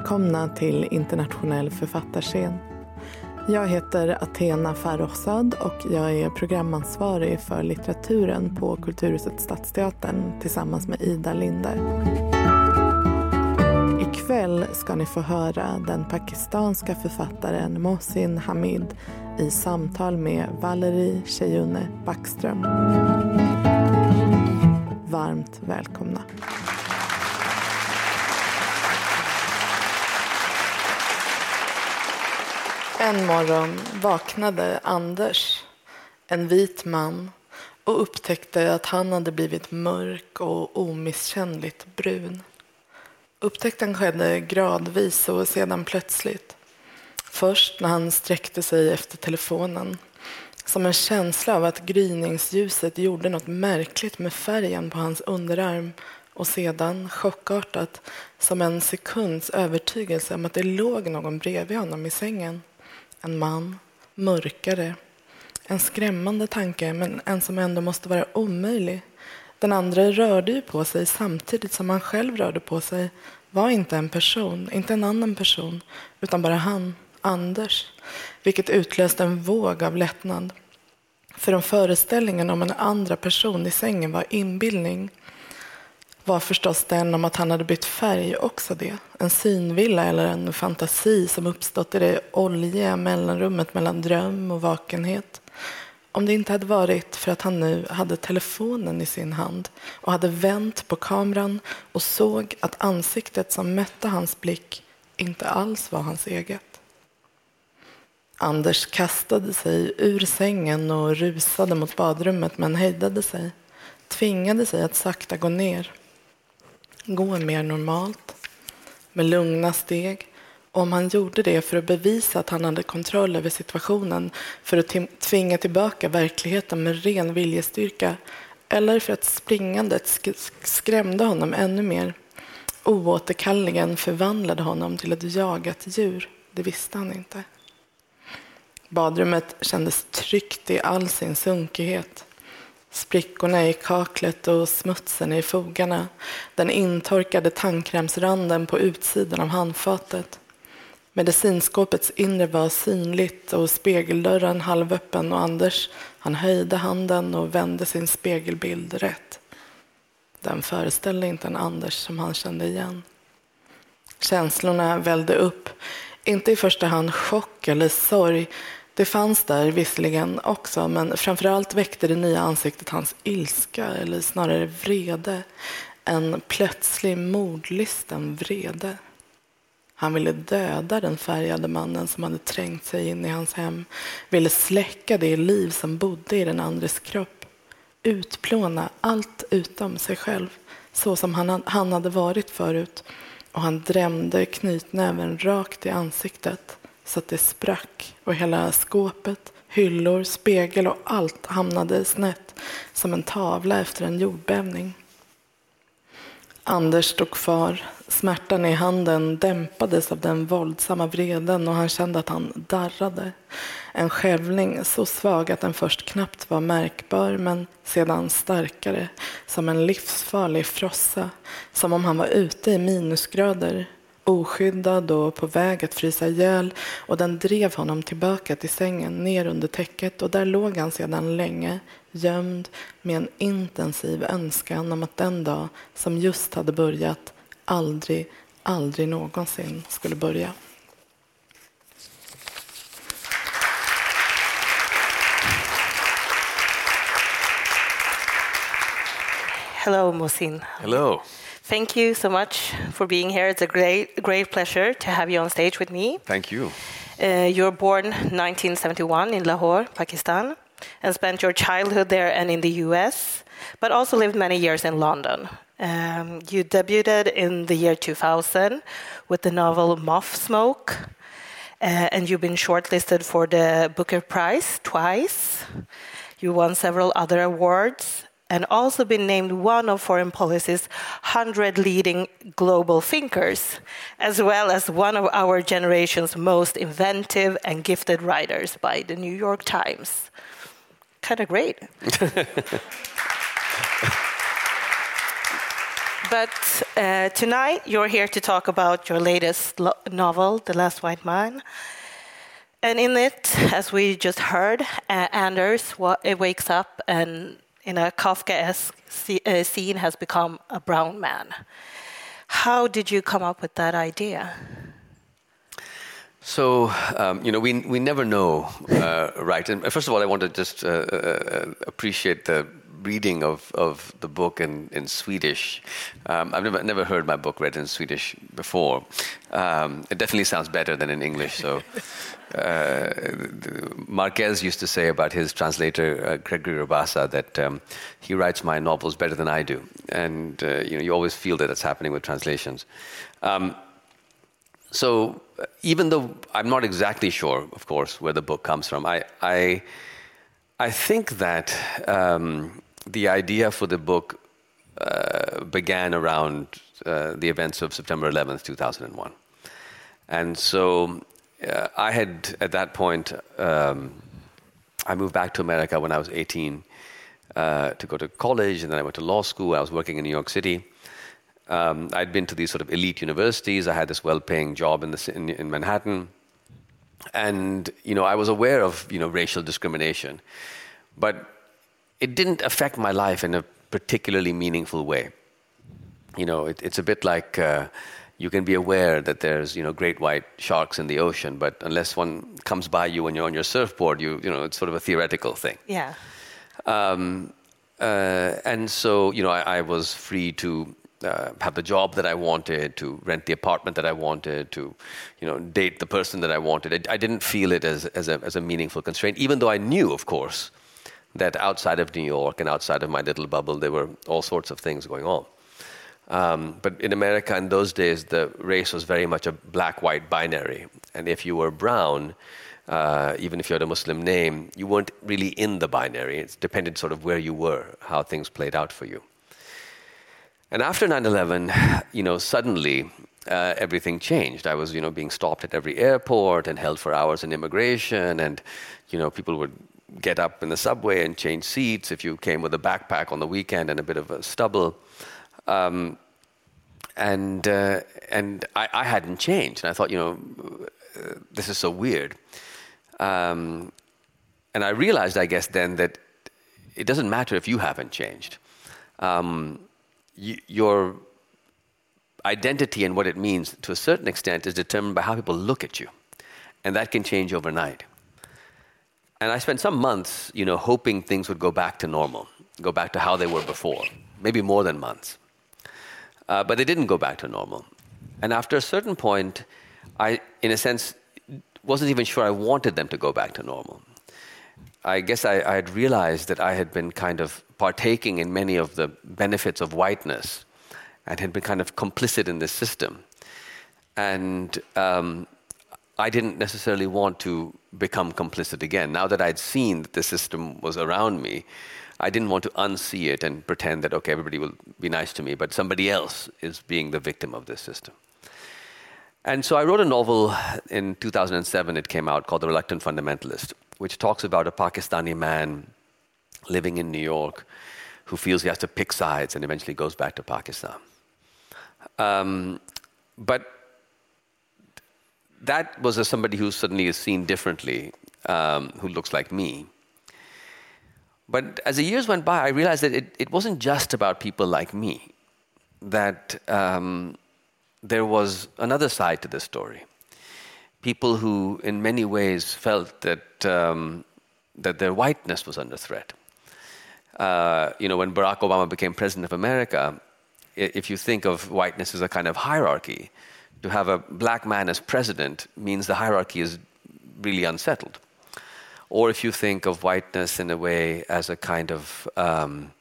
Välkomna till Internationell författarscen. Jag heter Athena Farrokhzad och jag är programansvarig för litteraturen på Kulturhuset Stadsteatern tillsammans med Ida Linder. Ikväll ska ni få höra den pakistanska författaren Mohsin Hamid i samtal med Valerie Cheyune Backström. Varmt välkomna. En morgon vaknade Anders, en vit man och upptäckte att han hade blivit mörk och omisskännligt brun. Upptäckten skedde gradvis och sedan plötsligt. Först när han sträckte sig efter telefonen. Som en känsla av att gryningsljuset gjorde något märkligt med färgen på hans underarm och sedan chockartat som en sekunds övertygelse om att det låg någon bredvid honom i sängen. En man, mörkare. En skrämmande tanke, men en som ändå måste vara omöjlig. Den andra rörde ju på sig samtidigt som han själv rörde på sig. Var inte en person, inte en annan person, utan bara han, Anders. Vilket utlöste en våg av lättnad. För om föreställningen om en andra person i sängen var inbildning var förstås den om att han hade bytt färg också det. En synvilla eller en fantasi som uppstått i det oljiga mellanrummet mellan dröm och vakenhet. Om det inte hade varit för att han nu hade telefonen i sin hand och hade vänt på kameran och såg att ansiktet som mötte hans blick inte alls var hans eget. Anders kastade sig ur sängen och rusade mot badrummet men hejdade sig. Tvingade sig att sakta gå ner gå mer normalt, med lugna steg. Om han gjorde det för att bevisa att han hade kontroll över situationen, för att tvinga tillbaka verkligheten med ren viljestyrka, eller för att springandet skrämde honom ännu mer, oåterkalleligen förvandlade honom till ett jagat djur, det visste han inte. Badrummet kändes tryggt i all sin sunkighet. Sprickorna i kaklet och smutsen i fogarna. Den intorkade tandkrämsranden på utsidan av handfatet. Medicinskåpets inre var synligt och spegeldörren halvöppen och Anders han höjde handen och vände sin spegelbild rätt. Den föreställde inte en Anders som han kände igen. Känslorna vällde upp, inte i första hand chock eller sorg det fanns där visserligen också, men framförallt väckte det nya ansiktet hans ilska, eller snarare vrede. En plötslig mordlysten vrede. Han ville döda den färgade mannen som hade trängt sig in i hans hem, ville släcka det liv som bodde i den andres kropp, utplåna allt utom sig själv, så som han, han hade varit förut, och han drämde knytnäven rakt i ansiktet så att det sprack och hela skåpet, hyllor, spegel och allt hamnade snett som en tavla efter en jordbävning. Anders stod kvar. Smärtan i handen dämpades av den våldsamma vreden och han kände att han darrade. En skälvning så svag att den först knappt var märkbar men sedan starkare, som en livsfarlig frossa, som om han var ute i minusgrader oskyddad och på väg att frysa ihjäl och den drev honom tillbaka till sängen ner under täcket och där låg han sedan länge gömd med en intensiv önskan om att den dag som just hade börjat aldrig, aldrig någonsin skulle börja. Hello, Mohsin. Hello. Thank you so much for being here. It's a great, great pleasure to have you on stage with me. Thank you. Uh, you were born 1971 in Lahore, Pakistan, and spent your childhood there and in the US, but also lived many years in London. Um, you debuted in the year 2000 with the novel Moth Smoke, uh, and you've been shortlisted for the Booker Prize twice. You won several other awards, and also been named one of foreign policy's 100 leading global thinkers, as well as one of our generation's most inventive and gifted writers by the New York Times. Kind of great. but uh, tonight you're here to talk about your latest novel, The Last White Man. And in it, as we just heard, uh, Anders wa- wakes up and in a Kafkaesque uh, scene has become a brown man. How did you come up with that idea? So, um, you know, we, we never know, uh, right? And first of all, I want to just uh, uh, appreciate the reading of, of the book in, in Swedish. Um, I've never, never heard my book read in Swedish before. Um, it definitely sounds better than in English. So, uh, Marquez used to say about his translator, uh, Gregory Rabassa, that um, he writes my novels better than I do. And, uh, you know, you always feel that that's happening with translations. Um, so, even though I'm not exactly sure, of course, where the book comes from, I, I, I think that um, the idea for the book uh, began around uh, the events of September 11th, 2001. And so uh, I had, at that point, um, I moved back to America when I was 18 uh, to go to college, and then I went to law school. I was working in New York City. Um, I'd been to these sort of elite universities. I had this well-paying job in, the, in, in Manhattan, and you know I was aware of you know racial discrimination, but it didn't affect my life in a particularly meaningful way. You know, it, it's a bit like uh, you can be aware that there's you know great white sharks in the ocean, but unless one comes by you when you're on your surfboard, you you know it's sort of a theoretical thing. Yeah. Um, uh, and so you know I, I was free to uh, have the job that I wanted, to rent the apartment that I wanted, to, you know, date the person that I wanted. I, I didn't feel it as, as, a, as a meaningful constraint, even though I knew, of course, that outside of New York and outside of my little bubble, there were all sorts of things going on. Um, but in America in those days, the race was very much a black white binary. And if you were brown, uh, even if you had a Muslim name, you weren't really in the binary. It depended sort of where you were, how things played out for you. And after 9 11, you know, suddenly uh, everything changed. I was, you know, being stopped at every airport and held for hours in immigration, and, you know, people would get up in the subway and change seats if you came with a backpack on the weekend and a bit of a stubble. Um, and uh, and I, I, hadn't changed. And I thought, you know, uh, this is so weird. Um, and I realized, I guess, then that it doesn't matter if you haven't changed. Um, your identity and what it means, to a certain extent, is determined by how people look at you. And that can change overnight. And I spent some months, you know, hoping things would go back to normal, go back to how they were before, maybe more than months. Uh, but they didn't go back to normal. And after a certain point, I, in a sense, wasn't even sure I wanted them to go back to normal. I guess I, I, had realized that I had been kind of partaking in many of the benefits of whiteness and had been kind of complicit in this system. And um, I didn't necessarily want to become complicit again. Now that I'd seen that the system was around me, I didn't want to unsee it and pretend that, okay, everybody will be nice to me, but somebody else is being the victim of this system. And so I wrote a novel in 2007, it came out called The Reluctant Fundamentalist, which talks about a Pakistani man living in New York who feels he has to pick sides and eventually goes back to Pakistan. Um, but that was as somebody who suddenly is seen differently, um, who looks like me. But as the years went by, I realized that it, it wasn't just about people like me, that um, there was another side to the story. People who, in many ways, felt that, um, that their whiteness was under threat. Uh, you know, when Barack Obama became president of America, if you think of whiteness as a kind of hierarchy, to have a black man as president means the hierarchy is really unsettled. Or if you think of whiteness in a way as a kind of um,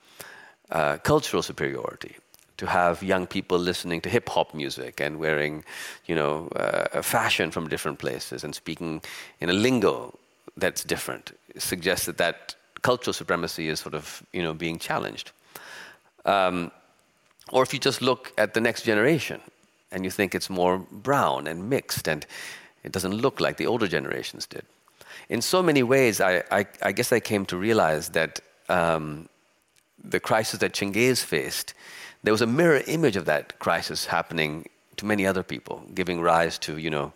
uh, cultural superiority, to have young people listening to hip hop music and wearing, you know, uh, fashion from different places and speaking in a lingo that's different suggests that that cultural supremacy is sort of, you know, being challenged. Um, or if you just look at the next generation and you think it's more brown and mixed and it doesn't look like the older generations did. In so many ways, I, I, I guess I came to realize that um, the crisis that Changez faced, there was a mirror image of that crisis happening to many other people, giving rise to, you know,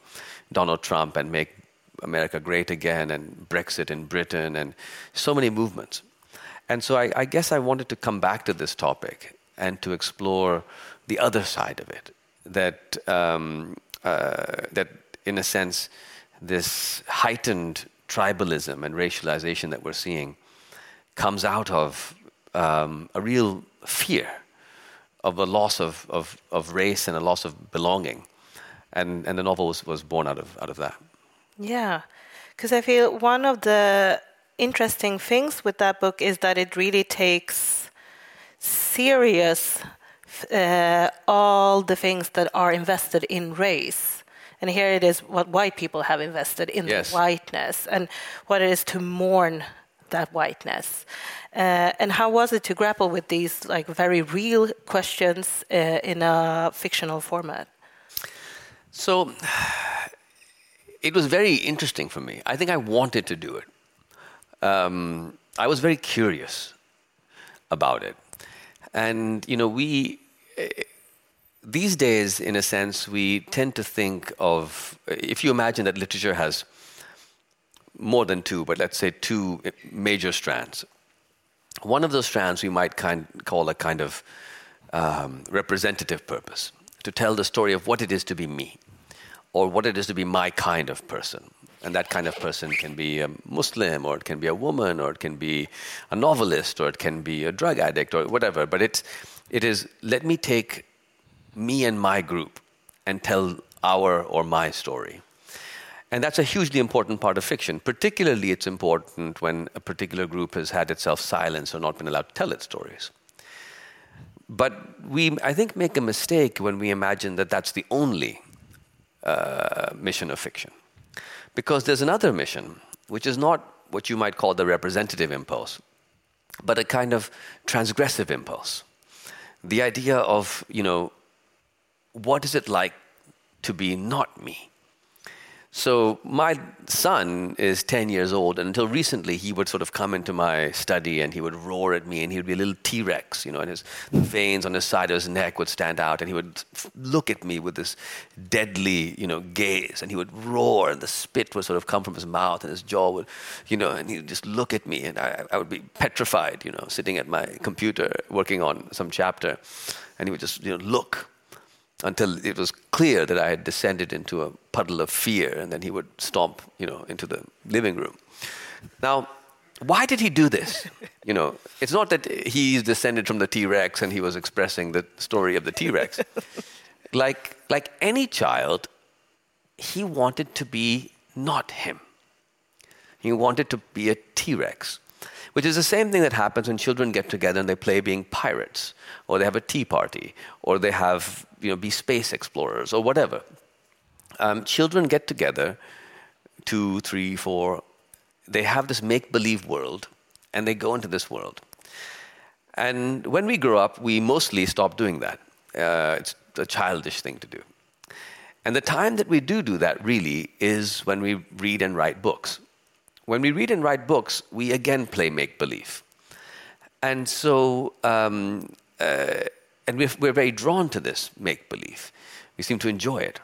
Donald Trump and make America great again and Brexit in Britain and so many movements. And so I, I guess I wanted to come back to this topic and to explore the other side of it. That, um, uh, that in a sense, this heightened tribalism and racialization that we're seeing comes out of um, a real fear of a loss of, of, of race and a loss of belonging. And, and the novel was, was born out of, out of that. Yeah, because I feel one of the interesting things with that book is that it really takes serious uh, all the things that are invested in race. And here it is what white people have invested in yes. the whiteness and what it is to mourn that whiteness. Uh, and how was it to grapple with these like very real questions uh, in a fictional format? So it was very interesting for me. I think I wanted to do it. Um, I was very curious about it. And, you know, we, these days, in a sense, we tend to think of, if you imagine that literature has more than two, but let's say two major strands. One of those strands we might kind, call a kind of um, representative purpose, to tell the story of what it is to be me or what it is to be my kind of person. And that kind of person can be a Muslim, or it can be a woman, or it can be a novelist, or it can be a drug addict, or whatever. But it's, it is, let me take me and my group and tell our or my story. And that's a hugely important part of fiction. Particularly, it's important when a particular group has had itself silenced or not been allowed to tell its stories. But we, I think, make a mistake when we imagine that that's the only uh, mission of fiction. Because there's another mission, which is not what you might call the representative impulse, but a kind of transgressive impulse. The idea of, you know, what is it like to be not me? So my son is 10 years old, and until recently, he would sort of come into my study and he would roar at me, and he would be a little T Rex, you know, and his veins on the side of his neck would stand out, and he would look at me with this deadly, you know, gaze, and he would roar, and the spit would sort of come from his mouth, and his jaw would, you know, and he'd just look at me, and I, I would be petrified, you know, sitting at my computer working on some chapter, and he would just, you know, look until it was clear that I had descended into a puddle of fear, and then he would stomp, you know, into the living room. Now, why did he do this? You know, it's not that he's descended from the T Rex and he was expressing the story of the T Rex. like, like any child, he wanted to be not him. He wanted to be a T Rex which is the same thing that happens when children get together and they play being pirates, or they have a tea party, or they have, you know, be space explorers, or whatever. Um, children get together, two, three, four, they have this make believe world, and they go into this world. And when we grow up, we mostly stop doing that. Uh, it's a childish thing to do. And the time that we do do that really is when we read and write books. When we read and write books, we again play make believe. And so, um, uh, and we're, we're, very drawn to this make believe. We seem to enjoy it.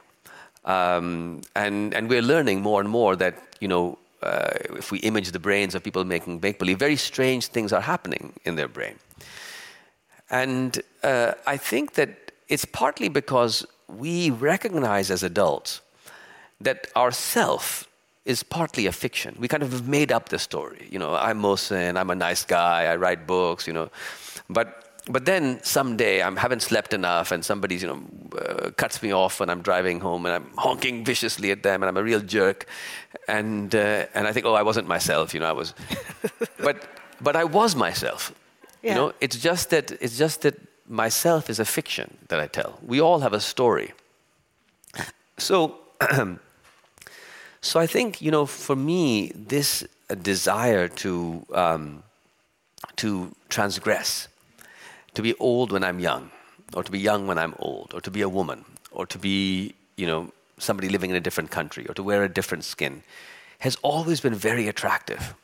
Um, and, and we're learning more and more that, you know, uh, if we image the brains of people making make believe, very strange things are happening in their brain. And uh, I think that it's partly because we recognize as adults that our self is partly a fiction. We kind of made up the story. You know, I'm Mohsin, I'm a nice guy, I write books, you know. But but then someday I haven't slept enough and somebody's, you know, uh, cuts me off when I'm driving home and I'm honking viciously at them and I'm a real jerk. And, uh, and I think, oh, I wasn't myself, you know, I was. but, but I was myself. Yeah. You know, it's just, that, it's just that myself is a fiction that I tell. We all have a story. So So I think, you know, for me, this desire to, um, to transgress, to be old when I'm young, or to be young when I'm old, or to be a woman, or to be, you know, somebody living in a different country, or to wear a different skin, has always been very attractive.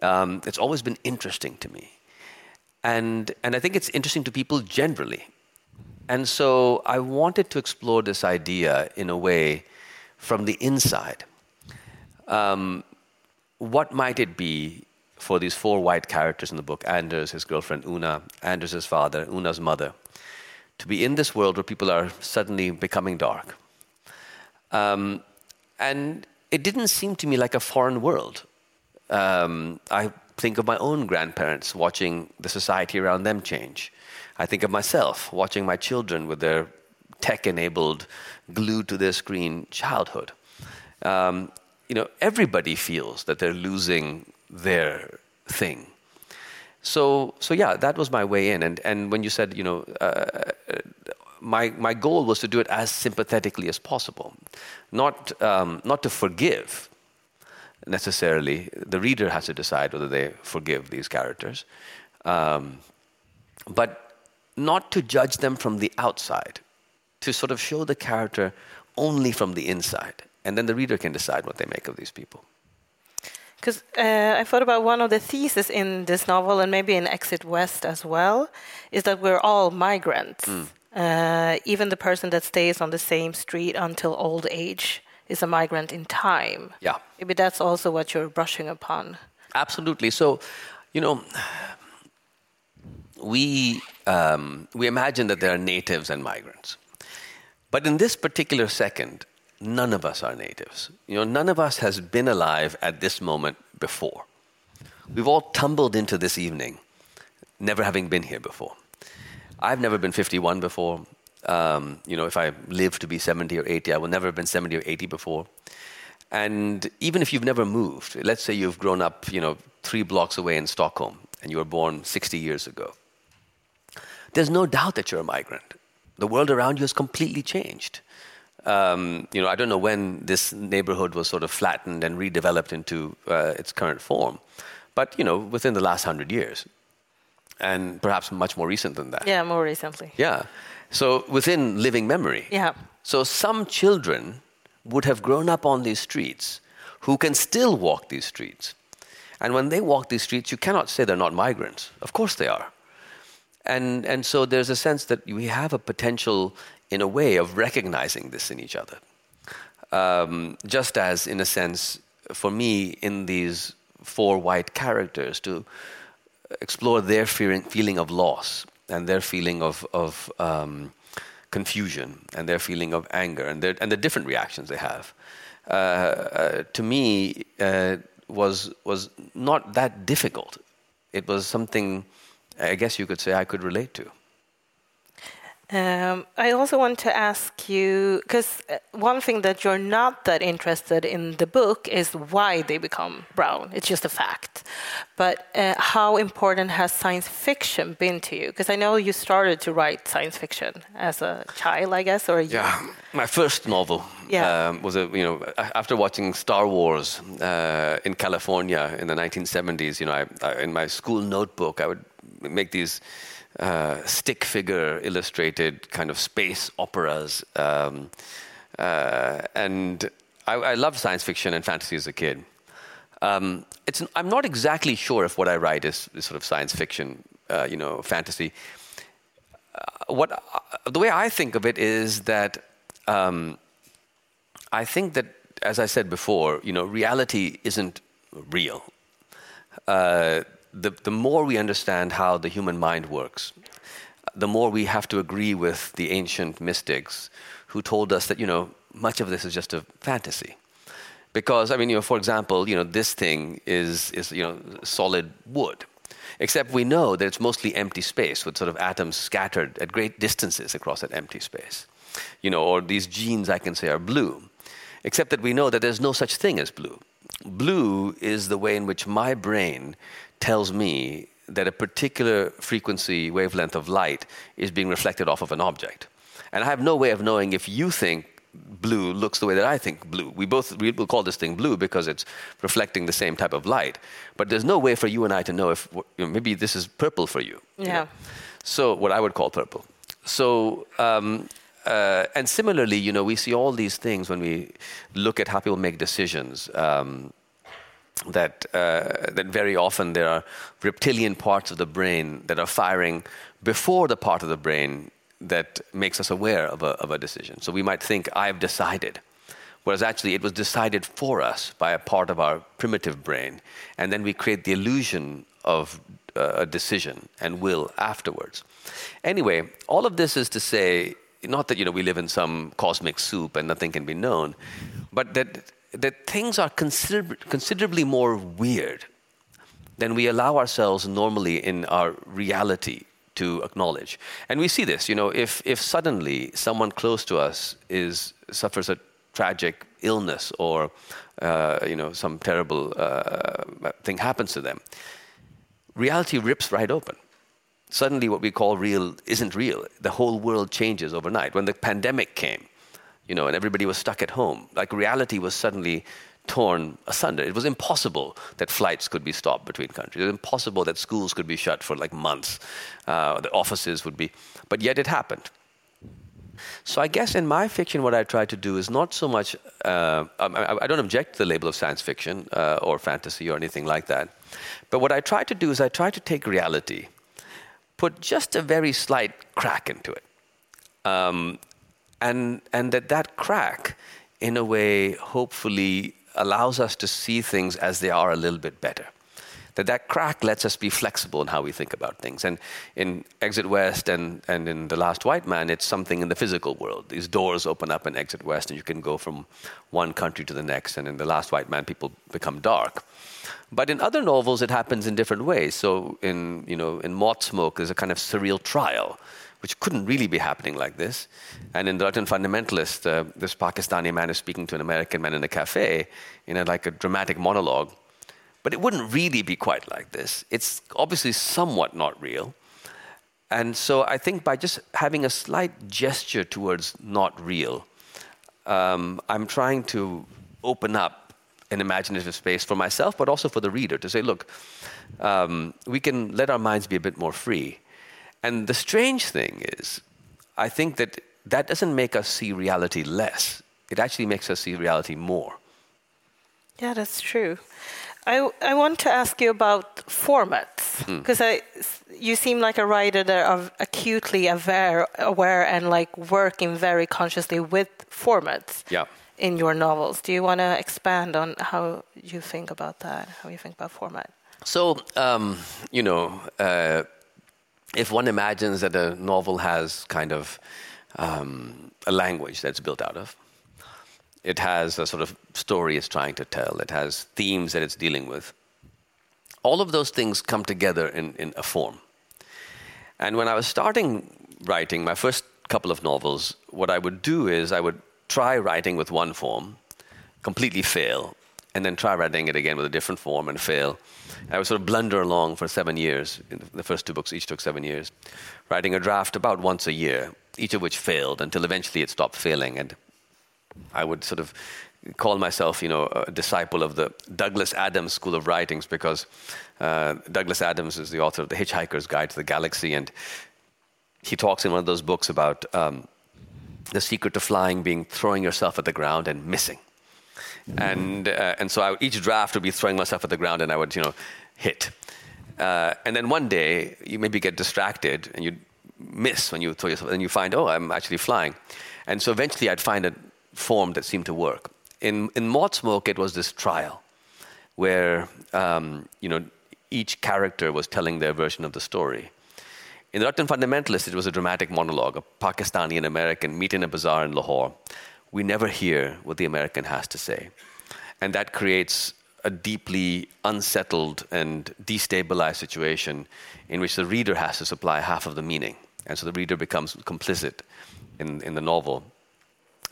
Um, it's always been interesting to me. And, and I think it's interesting to people generally. And so I wanted to explore this idea in a way from the inside. Um, what might it be for these four white characters in the book Anders, his girlfriend Una, Anders' father, Una's mother to be in this world where people are suddenly becoming dark? Um, and it didn't seem to me like a foreign world. Um, I think of my own grandparents watching the society around them change. I think of myself watching my children with their tech enabled, glued to their screen childhood. Um, you know, everybody feels that they're losing their thing. So, so yeah, that was my way in. And, and when you said, you know, uh, my, my goal was to do it as sympathetically as possible, not, um, not to forgive necessarily. The reader has to decide whether they forgive these characters, um, but not to judge them from the outside, to sort of show the character only from the inside. And then the reader can decide what they make of these people. Because uh, I thought about one of the theses in this novel, and maybe in Exit West as well, is that we're all migrants. Mm. Uh, even the person that stays on the same street until old age is a migrant in time. Yeah. Maybe that's also what you're brushing upon. Absolutely. So, you know, we, um, we imagine that there are natives and migrants. But in this particular second, none of us are natives. You know, none of us has been alive at this moment before. We've all tumbled into this evening, never having been here before. I've never been 51 before. Um, you know, if I live to be 70 or 80, I will never have been 70 or 80 before. And even if you've never moved, let's say you've grown up, you know, three blocks away in Stockholm and you were born 60 years ago, there's no doubt that you're a migrant. The world around you has completely changed. Um, you know, I don't know when this neighborhood was sort of flattened and redeveloped into uh, its current form, but you know, within the last hundred years, and perhaps much more recent than that. Yeah, more recently. Yeah, so within living memory. Yeah. So some children would have grown up on these streets, who can still walk these streets, and when they walk these streets, you cannot say they're not migrants. Of course they are. And, and so there's a sense that we have a potential in a way of recognizing this in each other. Um, just as, in a sense, for me, in these four white characters, to explore their feeling of loss and their feeling of, of um, confusion and their feeling of anger and, their, and the different reactions they have. Uh, uh, to me, uh, was was not that difficult. It was something, I guess you could say, I could relate to. Um, I also want to ask you because uh, one thing that you're not that interested in the book is why they become brown. It's just a fact. But uh, how important has science fiction been to you? Because I know you started to write science fiction as a child, I guess, or yeah, my first novel yeah. Um, was a you know after watching Star Wars uh, in California in the 1970s. You know, I, I, in my school notebook, I would make these uh, stick figure illustrated kind of space operas. Um, uh, and I, I loved science fiction and fantasy as a kid. Um, I'm not exactly sure if what I write is, is sort of science fiction, uh, you know, fantasy. Uh, what, uh, the way I think of it is that um, I think that, as I said before, you know, reality isn't real. The, the more we understand how the human mind works, the more we have to agree with the ancient mystics who told us that, you know, much of this is just a fantasy. Because, I mean, you know, for example, you know, this thing is, is you know, solid wood. Except we know that it's mostly empty space with sort of atoms scattered at great distances across that empty space. You know, or these jeans, I can say, are blue. Except that we know that there's no such thing as blue. Blue is the way in which my brain tells me that a particular frequency wavelength of light is being reflected off of an object. And I have no way of knowing if you think blue looks the way that I think blue. We both we will call this thing blue because it's reflecting the same type of light. But there's no way for you and I to know if you know, maybe this is purple for you. Yeah. You know? So what I would call purple. So um, uh, and similarly, you know, we see all these things when we look at how people make decisions. Um, that, uh, that very often there are reptilian parts of the brain that are firing before the part of the brain that makes us aware of a, of a decision. So we might think, I've decided. Whereas actually it was decided for us by a part of our primitive brain. And then we create the illusion of uh, a decision and will afterwards. Anyway, all of this is to say, not that you know we live in some cosmic soup and nothing can be known, but that that things are consider- considerably more weird than we allow ourselves normally in our reality to acknowledge. And we see this, you know, if, if suddenly someone close to us is, suffers a tragic illness or, uh, you know, some terrible uh, thing happens to them, reality rips right open. Suddenly, what we call real isn't real. The whole world changes overnight. When the pandemic came, you know, and everybody was stuck at home, like reality was suddenly torn asunder. It was impossible that flights could be stopped between countries. It was impossible that schools could be shut for like months, uh, that offices would be, but yet it happened. So I guess in my fiction, what I try to do is not so much. Uh, I, I, don't object to the label of science fiction uh, or fantasy or anything like that, but what I try to do is I try to take reality, put just a very slight crack into it, um, and and that that crack, in a way, hopefully allows us to see things as they are a little bit better. That that crack lets us be flexible in how we think about things. And in Exit West and, and in The Last White Man, it's something in the physical world. These doors open up in Exit West, and you can go from one country to the next. And in The Last White Man, people become dark. But in other novels, it happens in different ways. So in, you know, in Moth Smoke, there's a kind of surreal trial which couldn't really be happening like this. And in *The Fundamentalist, uh, this Pakistani man is speaking to an American man in a cafe in a, like a dramatic monologue. But it wouldn't really be quite like this. It's obviously somewhat not real. And so I think by just having a slight gesture towards not real, um, I'm trying to open up an imaginative space for myself, but also for the reader to say, look, um, we can let our minds be a bit more free. And the strange thing is, I think that that doesn't make us see reality less. It actually makes us see reality more. Yeah, that's true. I, I want to ask you about formats because hmm. you seem like a writer that are acutely aware, aware and like working very consciously with formats yeah. in your novels. Do you want to expand on how you think about that? How you think about format? So um, you know, uh, if one imagines that a novel has kind of um, a language that's built out of, it has a sort of story it's trying to tell, it has themes that it's dealing with. All of those things come together in, in a form. And when I was starting writing my first couple of novels, what I would do is I would try writing with one form, completely fail, and then try writing it again with a different form and fail. I would sort of blunder along for seven years. The first two books each took seven years, writing a draft about once a year, each of which failed until eventually it stopped failing. And I would sort of call myself, you know, a disciple of the Douglas Adams School of Writings because uh, Douglas Adams is the author of The Hitchhiker's Guide to the Galaxy, and he talks in one of those books about um, the secret to flying being throwing yourself at the ground and missing. And, uh, and so I, each draft would be throwing myself at the ground and I would, you know, hit. Uh, and then one day you maybe get distracted and you miss when you throw yourself and you find, oh, I'm actually flying. And so eventually I'd find a form that seemed to work. In, in Moth Smoke, it was this trial where, um, you know, each character was telling their version of the story. In the Reluctant Fundamentalist, it was a dramatic monologue. A Pakistani and American meet in a bazaar in Lahore we never hear what the American has to say. And that creates a deeply unsettled and destabilized situation in which the reader has to supply half of the meaning. And so the reader becomes complicit in, in the novel.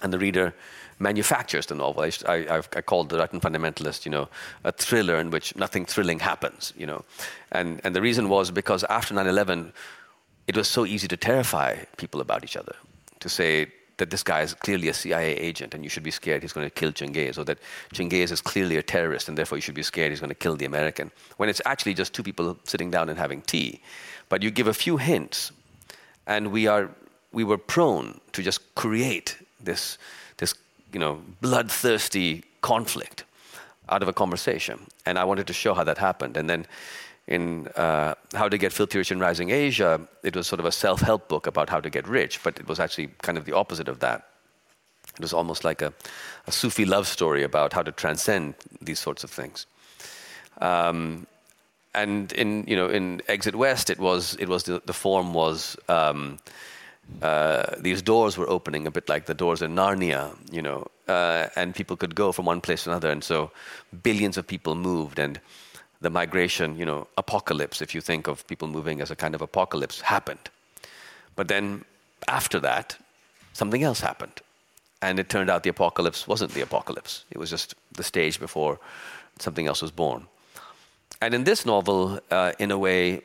And the reader manufactures the novel. I, I, I called The Reluctant Fundamentalist, you know, a thriller in which nothing thrilling happens, you know. And, and the reason was because after 9-11, it was so easy to terrify people about each other. To say, that this guy is clearly a CIA agent and you should be scared he's going to kill Changez, or that Changez is clearly a terrorist and therefore you should be scared he's going to kill the American, when it's actually just two people sitting down and having tea. But you give a few hints, and we, are, we were prone to just create this, this you know, bloodthirsty conflict out of a conversation. And I wanted to show how that happened. And then in uh, How to Get Filthy Rich in Rising Asia, it was sort of a self help book about how to get rich, but it was actually kind of the opposite of that. It was almost like a, a Sufi love story about how to transcend these sorts of things. Um, and in you know in Exit West, it was it was the, the form was um, uh, these doors were opening a bit like the doors in Narnia, you know, uh, and people could go from one place to another, and so billions of people moved, and the migration, you know, apocalypse, if you think of people moving as a kind of apocalypse, happened. But then after that, something else happened, and it turned out the apocalypse wasn't the apocalypse; it was just the stage before something else was born. And in this novel, uh, in a way,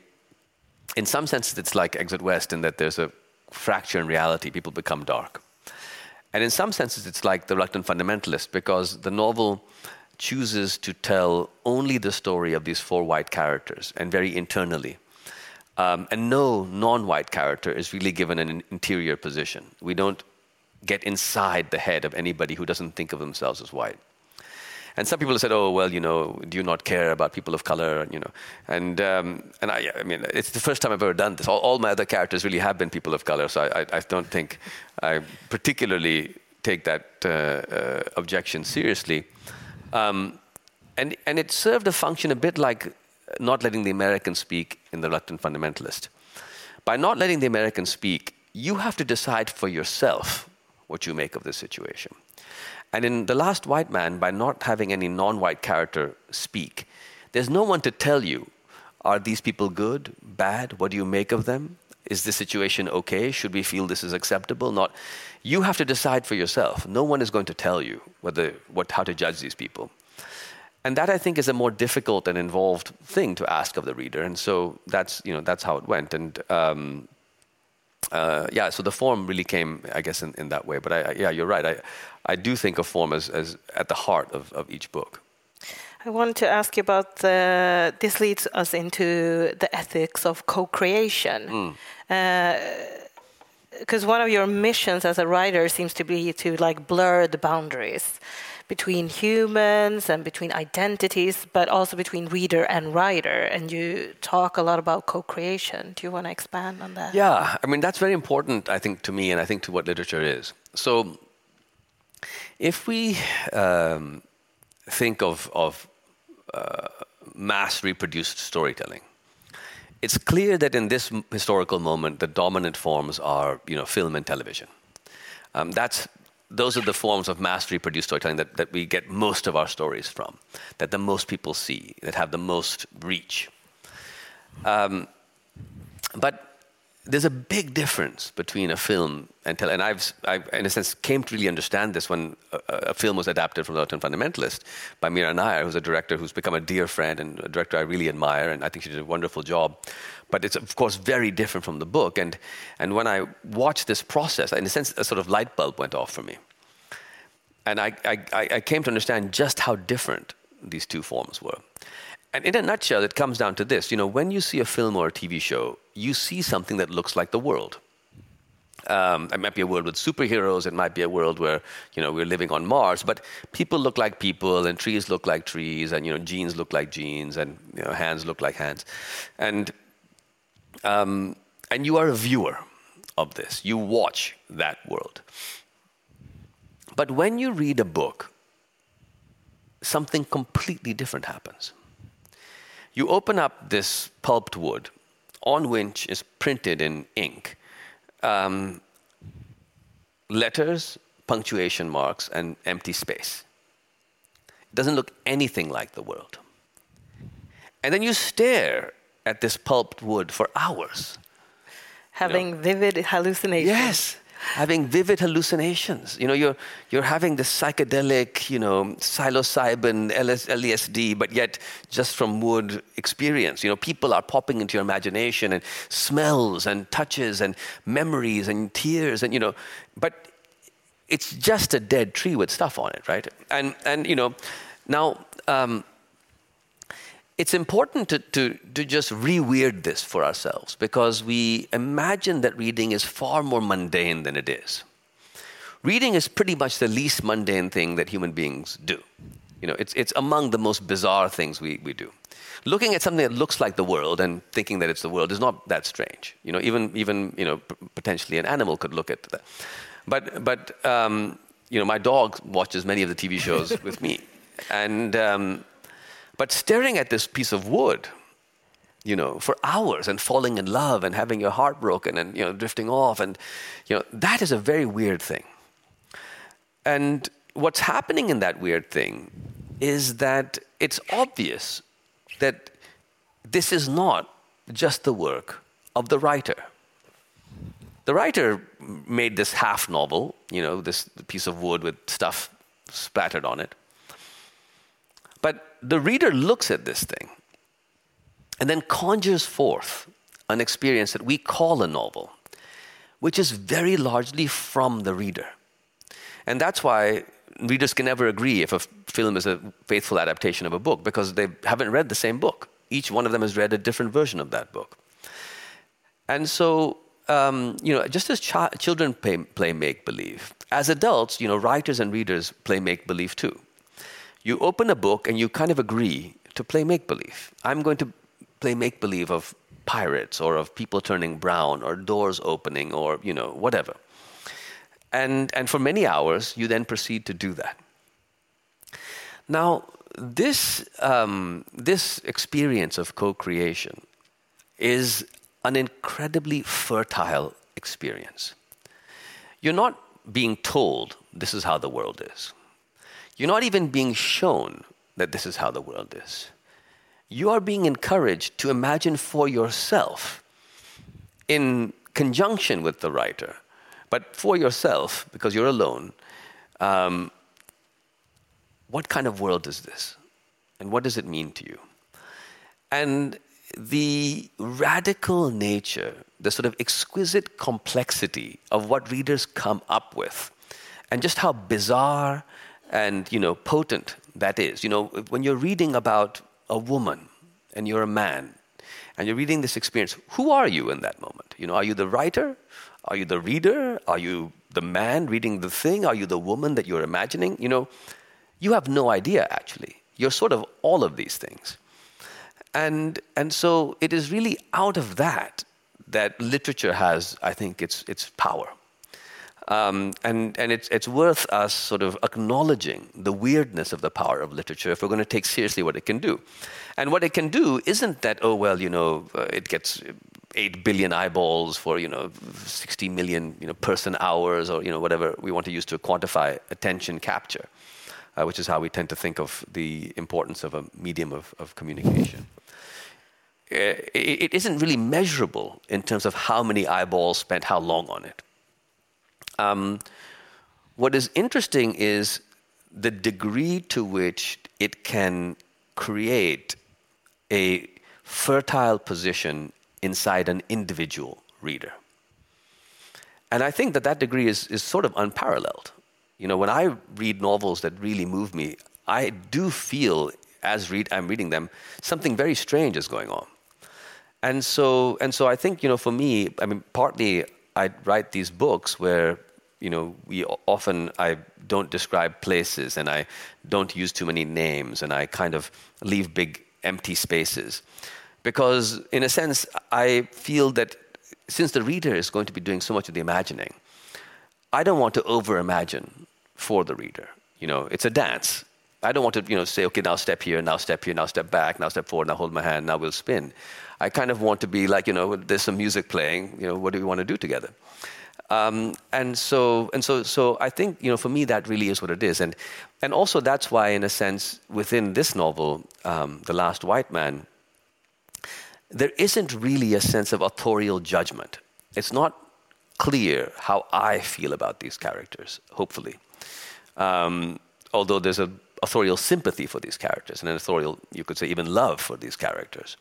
in some senses, it's like Exit West in that there's a fracture in reality, people become dark. And in some senses, it's like The Reluctant Fundamentalist because the novel chooses to tell only the story of these four white characters and very internally. Um, and no non white character is really given an interior position. We don't get inside the head of anybody who doesn't think of themselves as white. And some people have said, "Oh, well, you know, do you not care about people of color?" And, you know, and um, and I, I mean, it's the first time I've ever done this. All, all, my other characters really have been people of color, so I, I, I don't think I particularly take that uh, uh, objection seriously. Um, and and it served a function a bit like not letting the Americans speak in the reluctant fundamentalist. By not letting the Americans speak, you have to decide for yourself what you make of this situation. And in The Last White Man, by not having any non white character speak, there's no one to tell you are these people good, bad? What do you make of them? Is this situation okay? Should we feel this is acceptable? Not. You have to decide for yourself. No one is going to tell you whether, what, how to judge these people. And that I think is a more difficult and involved thing to ask of the reader. And so that's, you know, that's how it went. And um, uh, yeah, so the form really came, I guess, in, in that way. But I, I, yeah, you're right. I, I do think of form as, as at the heart of, of each book. I want to ask you about the, this leads us into the ethics of co-creation. Because mm. uh, one of your missions as a writer seems to be to like blur the boundaries between humans and between identities, but also between reader and writer. And you talk a lot about co creation. Do you want to expand on that? Yeah, I mean, that's very important, I think, to me, and I think to what literature is. So, if we um, think of, of mass reproduced storytelling, it's clear that in this historical moment, the dominant forms are, you know, film and television. Um, that's those are the forms of mass reproduced storytelling that, that we get most of our stories from, that the most people see, that have the most reach. Um, but there's a big difference between a film and tele- and I've, I've, in a sense came to really understand this when a, a film was adapted from The Reluctant Fundamentalist by Mira Nair, who's a director who's become a dear friend and a director I really admire, and I think she did a wonderful job. But it's of course very different from the book, and and when I watched this process, in a sense, a sort of light bulb went off for me, and I I, I came to understand just how different these two forms were. And in a nutshell, it comes down to this. You know, when you see a film or a TV show, you see something that looks like the world. Um, it might be a world with superheroes. It might be a world where you know we're living on Mars. But people look like people, and trees look like trees, and you know jeans look like jeans, and you know, hands look like hands, and um, and you are a viewer of this. You watch that world. But when you read a book, something completely different happens. You open up this pulped wood, on which is printed in ink um, letters, punctuation marks, and empty space. It doesn't look anything like the world. And then you stare at this pulped wood for hours. Having you know? vivid hallucinations. Yes having vivid hallucinations. You know, you're, you're having this psychedelic, you know, psilocybin, LSD, but yet just from wood experience. You know, people are popping into your imagination and smells and touches and memories and tears and, you know, but it's just a dead tree with stuff on it, right? And, and you know, now, um, it's important to, to, to just re-weird this for ourselves because we imagine that reading is far more mundane than it is. Reading is pretty much the least mundane thing that human beings do. You know, it's, it's among the most bizarre things we, we do. Looking at something that looks like the world and thinking that it's the world is not that strange. You know, even, even you know, potentially an animal could look at that. But, but um, you know, my dog watches many of the TV shows with me. And, um, but staring at this piece of wood, you know, for hours and falling in love and having your heart broken and, you know, drifting off. And, you know, that is a very weird thing. And what's happening in that weird thing is that it's obvious that this is not just the work of the writer. The writer made this half novel, you know, this piece of wood with stuff splattered on it. The reader looks at this thing and then conjures forth an experience that we call a novel, which is very largely from the reader. And that's why readers can never agree if a film is a faithful adaptation of a book because they haven't read the same book. Each one of them has read a different version of that book. And so, um, you know, just as ch- children play make believe, as adults, you know, writers and readers play make believe too. You open a book and you kind of agree to play make believe. I'm going to play make believe of pirates or of people turning brown or doors opening or, you know, whatever. And, and for many hours, you then proceed to do that. Now, this, um, this experience of co creation is an incredibly fertile experience. You're not being told this is how the world is, you're not even being shown that this is how the world is. You are being encouraged to imagine for yourself, in conjunction with the writer, but for yourself, because you're alone, um, what kind of world is this? And what does it mean to you? And the radical nature, the sort of exquisite complexity of what readers come up with, and just how bizarre and you know potent that is. You know, when you're reading about a woman and you're a man, and you're reading this experience, who are you in that moment? You know, are you the writer? Are you the reader? Are you the man reading the thing? Are you the woman that you're imagining? You know, you have no idea actually. You're sort of all of these things. And, and so it is really out of that that literature has, I think, its, its power. Um, and and it's, it's worth us sort of acknowledging the weirdness of the power of literature if we're going to take seriously what it can do. And what it can do isn't that, oh, well, you know, uh, it gets 8 billion eyeballs for, you know, 60 million you know, person hours or, you know, whatever we want to use to quantify attention capture, uh, which is how we tend to think of the importance of a medium of, of communication. Uh, it, it isn't really measurable in terms of how many eyeballs spent how long on it. Um, what is interesting is the degree to which it can create a fertile position inside an individual reader. And I think that that degree is, is sort of unparalleled. You know, when I read novels that really move me, I do feel, as read, I'm reading them, something very strange is going on. And so, and so I think, you know, for me, I mean, partly I write these books where you know, we often I don't describe places and I don't use too many names and I kind of leave big empty spaces. Because in a sense, I feel that since the reader is going to be doing so much of the imagining, I don't want to over imagine for the reader. You know, it's a dance. I don't want to, you know, say, okay, now step here, now step here, now step back, now step forward, now hold my hand, now we'll spin. I kind of want to be like, you know, there's some music playing, you know, what do we want to do together? Um, and so, and so, so I think you know, for me, that really is what it is, and and also that's why, in a sense, within this novel, um, The Last White Man, there isn't really a sense of authorial judgment. It's not clear how I feel about these characters. Hopefully, um, although there's an authorial sympathy for these characters and an authorial, you could say, even love for these characters.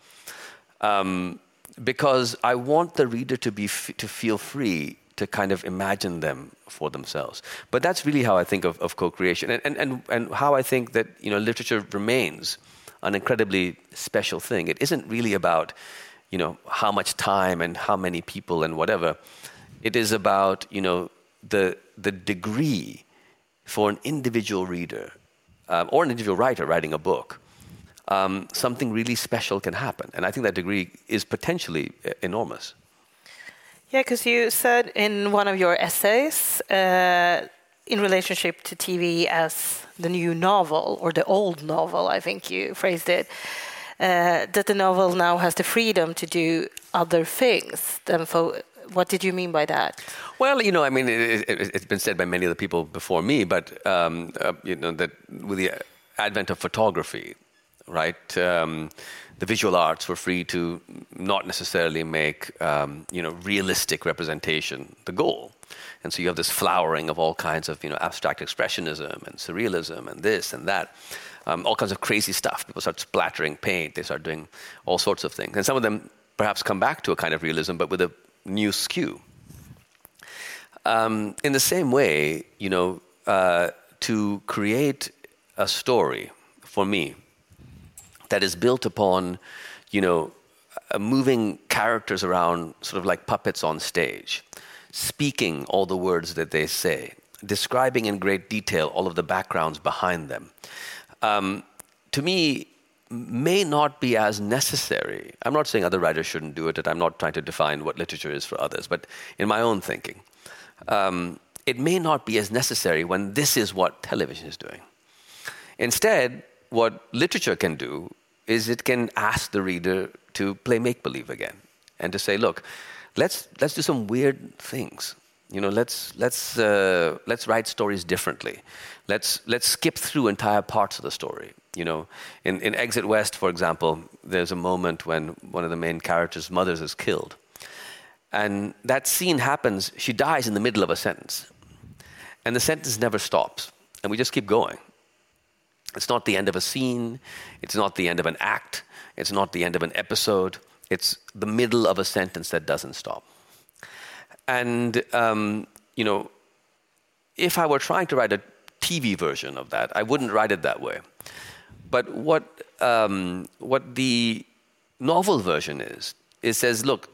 Um, because I want the reader to be f- to feel free to kind of imagine them for themselves. But that's really how I think of, of co-creation and, and, and, and how I think that you know, literature remains an incredibly special thing. It isn't really about you know, how much time and how many people and whatever. It is about you know, the, the degree for an individual reader um, or an individual writer writing a book, um, something really special can happen. And I think that degree is potentially uh, enormous. Yeah, because you said in one of your essays, uh, in relationship to TV as the new novel or the old novel, I think you phrased it, uh, that the novel now has the freedom to do other things than for. What did you mean by that? Well, you know, I mean, it, has it, been said by many of the people before me, but um, uh, you know that with the advent of photography, right? Um, the visual arts were free to not necessarily make um, you know realistic representation the goal, and so you have this flowering of all kinds of you know abstract expressionism and surrealism and this and that, um, all kinds of crazy stuff. People start splattering paint, they start doing all sorts of things, and some of them perhaps come back to a kind of realism, but with a new skew. Um, in the same way, you know, uh, to create a story for me that is built upon, you know, uh, moving characters around sort of like puppets on stage, speaking all the words that they say, describing in great detail all of the backgrounds behind them. Um, to me, may not be as necessary. I'm not saying other writers shouldn't do it, and I'm not trying to define what literature is for others, but in my own thinking, um, it may not be as necessary when this is what television is doing. Instead, what literature can do is it can ask the reader to play make believe again and to say, look, let's, let's do some weird things. You know, let's, let's, uh, let's write stories differently. Let's, let's skip through entire parts of the story. You know, in, in Exit West, for example, there's a moment when one of the main characters' mothers is killed. And that scene happens, she dies in the middle of a sentence. And the sentence never stops. And we just keep going. It's not the end of a scene, it's not the end of an act, it's not the end of an episode, it's the middle of a sentence that doesn't stop. And, um, you know, if I were trying to write a TV version of that, I wouldn't write it that way. But what, um, what the novel version is, it says, look,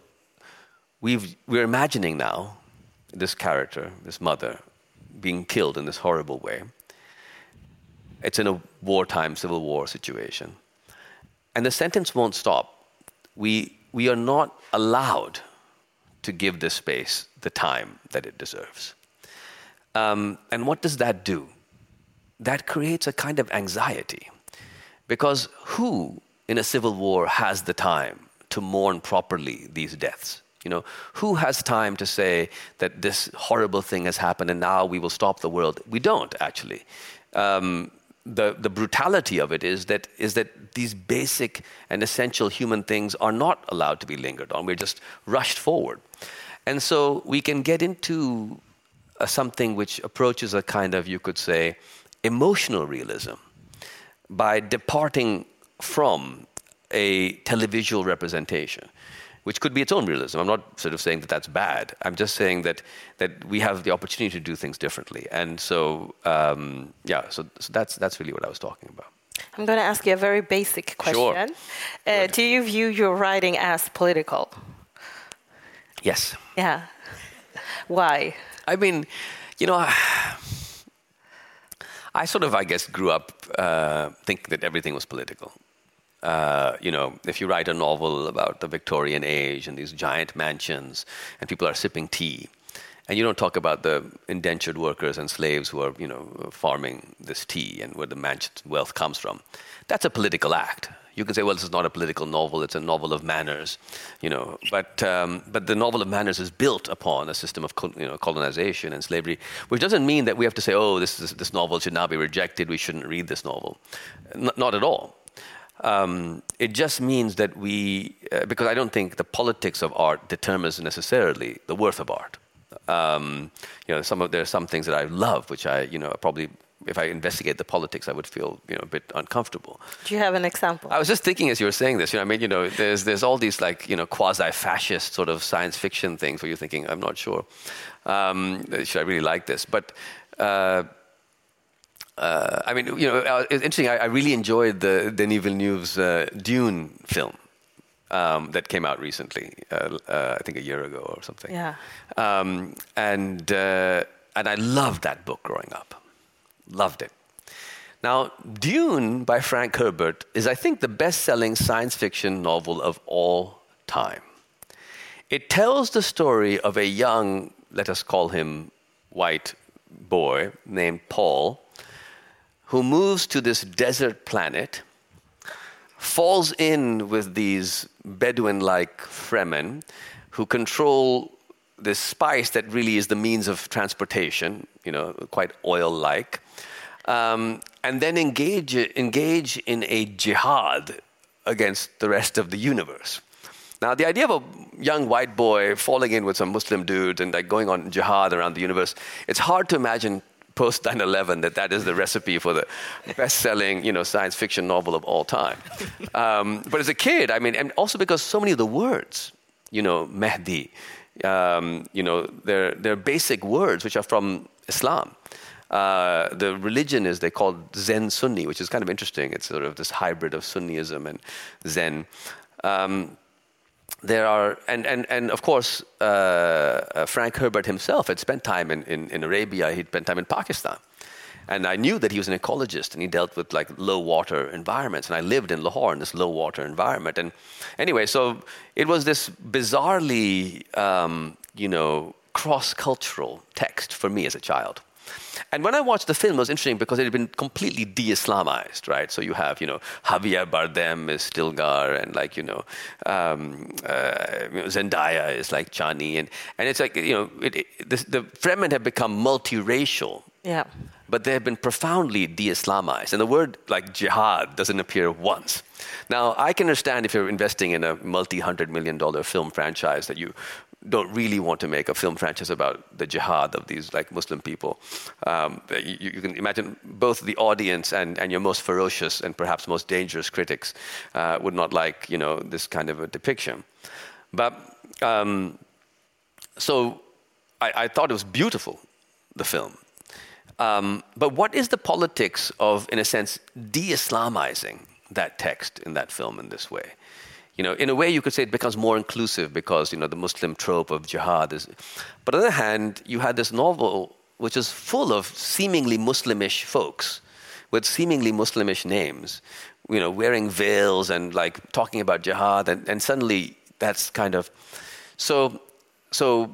we've, we're imagining now this character, this mother, being killed in this horrible way. It's in a wartime civil war situation. And the sentence won't stop. We, we are not allowed to give this space the time that it deserves. Um, and what does that do? That creates a kind of anxiety. Because who in a civil war has the time to mourn properly these deaths? You know, who has time to say that this horrible thing has happened and now we will stop the world? We don't actually. Um, the, the brutality of it is that, is that these basic and essential human things are not allowed to be lingered on. We're just rushed forward. And so we can get into a, something which approaches a kind of, you could say, emotional realism by departing from a televisual representation which could be its own realism. I'm not sort of saying that that's bad. I'm just saying that that we have the opportunity to do things differently. And so, um, yeah, so, so, that's that's really what I was talking about. I'm going to ask you a very basic question. Sure. Uh, do you view your writing as political? Yes. Yeah. Why? I mean, you know. I, I sort of, I guess, grew up uh, thinking that everything was political. Uh, you know, if you write a novel about the Victorian age and these giant mansions and people are sipping tea, and you don't talk about the indentured workers and slaves who are, you know, farming this tea and where the mansion wealth comes from, that's a political act. You can say, well, this is not a political novel; it's a novel of manners, you know. But um, but the novel of manners is built upon a system of you know, colonization and slavery, which doesn't mean that we have to say, oh, this is, this novel should now be rejected. We shouldn't read this novel. N- not at all. Um, it just means that we, uh, because I don't think the politics of art determines necessarily the worth of art. Um, you know, some of there are some things that I love, which I, you know, probably if I investigate the politics, I would feel you know a bit uncomfortable. Do you have an example? I was just thinking as you were saying this. You know, I mean, you know, there's there's all these like you know quasi-fascist sort of science fiction things where you're thinking, I'm not sure, um, should I really like this? But uh, uh, I mean, you know, uh, it's interesting. I, I really enjoyed the Denis Villeneuve's uh, Dune film um, that came out recently. Uh, uh I think a year ago or something. Yeah. Um, and uh, and I loved that book growing up. Loved it. Now, Dune by Frank Herbert is, I think, the best selling science fiction novel of all time. It tells the story of a young, let us call him white boy named Paul, who moves to this desert planet, falls in with these Bedouin like Fremen who control this spice that really is the means of transportation, you know, quite oil like, um, and then engage, engage in a jihad against the rest of the universe. Now, the idea of a young white boy falling in with some Muslim dude and like going on jihad around the universe, it's hard to imagine post 9/11 that that is the recipe for the best-selling, you know, science fiction novel of all time. Um, but as a kid, I mean, and also because so many of the words, you know, Mehdi, um, you know, they're, they're basic words which are from Islam. Uh, the religion is they call Zen Sunni, which is kind of interesting. It's sort of this hybrid of Sunniism and Zen. Um, there are, and, and, and of course, uh, uh, Frank Herbert himself had spent time in, in, in, Arabia, he'd spent time in Pakistan. And I knew that he was an ecologist and he dealt with like low water environments. And I lived in Lahore in this low water environment. And anyway, so it was this bizarrely, um, you know, cross cultural text for me as a child. And when I watched the film, it was interesting because it had been completely de-Islamized, right? So you have, you know, Javier Bardem is Stilgar, and like, you know, um, uh, Zendaya is like Chani, and and it's like, you know, it, it, the, the Fremen have become multiracial. Yeah. But they have been profoundly de-Islamized, and the word like jihad doesn't appear once. Now, I can understand if you're investing in a multi-hundred million dollar film franchise that you don't really want to make a film franchise about the jihad of these like Muslim people. Um, you, you, can imagine both the audience and, and your most ferocious and perhaps most dangerous critics uh, would not like you know this kind of a depiction. But um, so I, I, thought it was beautiful, the film. Um, but what is the politics of, in a sense, de-Islamizing that text in that film in this way? You know, in a way, you could say it becomes more inclusive because you know the Muslim trope of jihad is. But on the other hand, you had this novel which is full of seemingly Muslimish folks with seemingly Muslimish names, you know, wearing veils and like talking about jihad, and, and suddenly that's kind of so. So,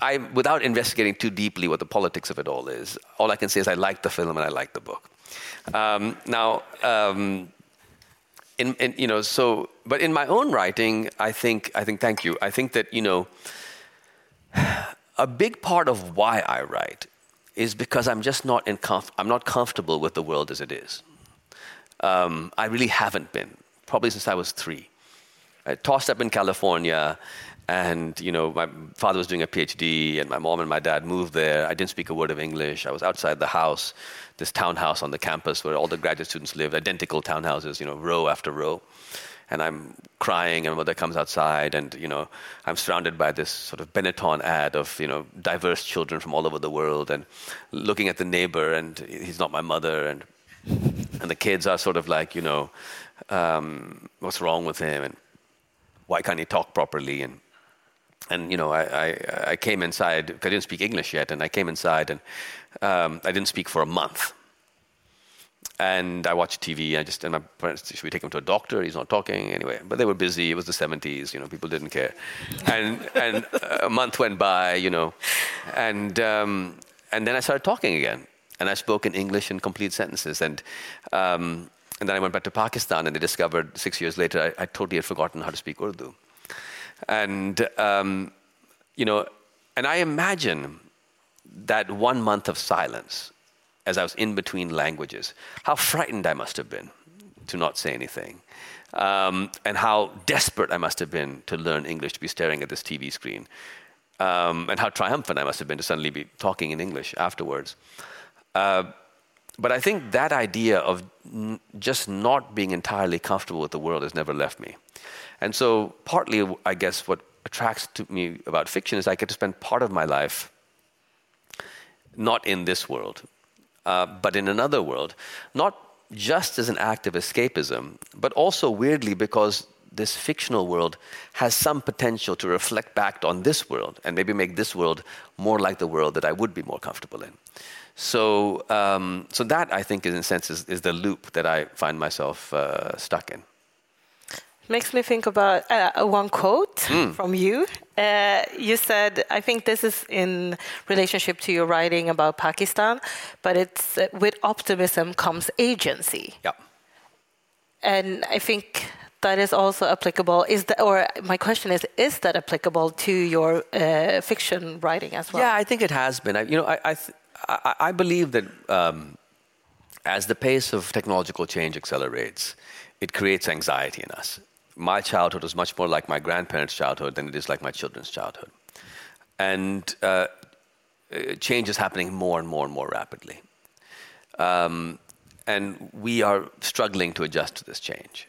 I, without investigating too deeply what the politics of it all is, all I can say is I like the film and I like the book. Um, now. Um, in, in, you know, so, but in my own writing, I think, I think, thank you. I think that, you know, a big part of why I write is because I'm just not, in comf- I'm not comfortable with the world as it is. Um, I really haven't been, probably since I was three. I tossed up in California, and you know, my father was doing a PhD, and my mom and my dad moved there. I didn't speak a word of English. I was outside the house this townhouse on the campus where all the graduate students lived, identical townhouses, you know, row after row. And I'm crying, and my mother comes outside, and you know, I'm surrounded by this sort of Benetton ad of you know diverse children from all over the world, and looking at the neighbor, and he's not my mother, and and the kids are sort of like, you know, um, what's wrong with him, and why can't he talk properly, and and you know, I, I, I came inside. I didn't speak English yet, and I came inside, and um, I didn't speak for a month. And I watched TV. I just and my parents should we take him to a doctor? He's not talking anyway. But they were busy. It was the 70s. You know, people didn't care. And and a month went by. You know, and um, and then I started talking again, and I spoke in English in complete sentences. And um, and then I went back to Pakistan, and they discovered six years later I, I totally had forgotten how to speak Urdu. And, um, you know, and I imagine that one month of silence as I was in between languages, how frightened I must have been to not say anything. Um, and how desperate I must have been to learn English, to be staring at this TV screen. Um, and how triumphant I must have been to suddenly be talking in English afterwards. Uh, but I think that idea of n- just not being entirely comfortable with the world has never left me. And so, partly, I guess, what attracts to me about fiction is I get to spend part of my life not in this world, uh, but in another world, not just as an act of escapism, but also weirdly because this fictional world has some potential to reflect back on this world and maybe make this world more like the world that I would be more comfortable in. So, um, so that I think, in a sense, is, is the loop that I find myself uh, stuck in. Makes me think about uh, one quote mm. from you. Uh, you said, I think this is in relationship to your writing about Pakistan, but it's uh, with optimism comes agency. Yeah. And I think that is also applicable. Is that, or my question is, is that applicable to your uh, fiction writing as well? Yeah, I think it has been. I, you know, I, I, I, I believe that um, as the pace of technological change accelerates, it creates anxiety in us. My childhood was much more like my grandparents' childhood than it is like my children's childhood. And uh, uh change is happening more and more and more rapidly. Um, and we are struggling to adjust to this change.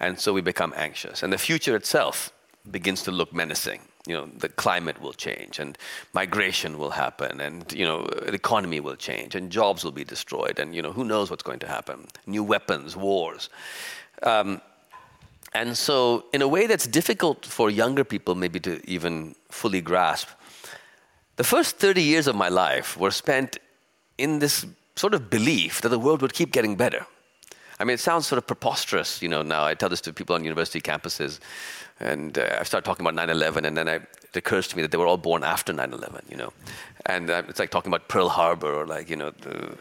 And so we become anxious. And the future itself begins to look menacing. You know, the climate will change and migration will happen and, you know, the economy will change and jobs will be destroyed and, you know, who knows what's going to happen. New weapons, wars. Um, and so, in a way that's difficult for younger people maybe to even fully grasp, the first 30 years of my life were spent in this sort of belief that the world would keep getting better. I mean, it sounds sort of preposterous, you know, now. I tell this to people on university campuses, and uh, I start talking about 9 11, and then I, it occurs to me that they were all born after 9 11, you know. And uh, it's like talking about Pearl Harbor or like, you know, the,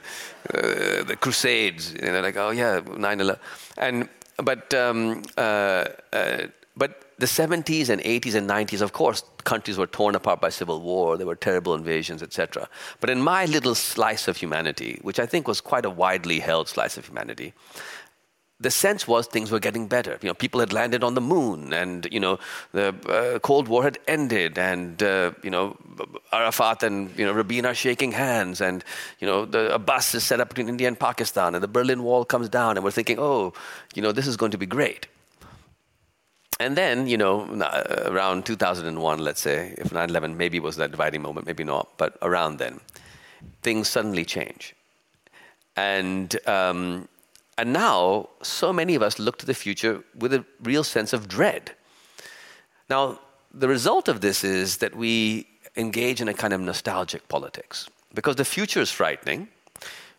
uh, the Crusades. And they're like, oh, yeah, 9 11. And, but, um, uh, uh, but the 70s and 80s and 90s, of course, countries were torn apart by civil war, there were terrible invasions, etc. But in my little slice of humanity, which I think was quite a widely held slice of humanity, the sense was things were getting better. You know, people had landed on the moon, and you know, the uh, Cold War had ended, and uh, you know, Arafat and you know Rabin are shaking hands, and you know, the, a bus is set up between India and Pakistan, and the Berlin Wall comes down, and we're thinking, oh, you know, this is going to be great. And then, you know, uh, around 2001, let's say, if 9 11 maybe was that dividing moment, maybe not, but around then, things suddenly change. And, um, and now, so many of us look to the future with a real sense of dread. Now, the result of this is that we engage in a kind of nostalgic politics. Because the future is frightening,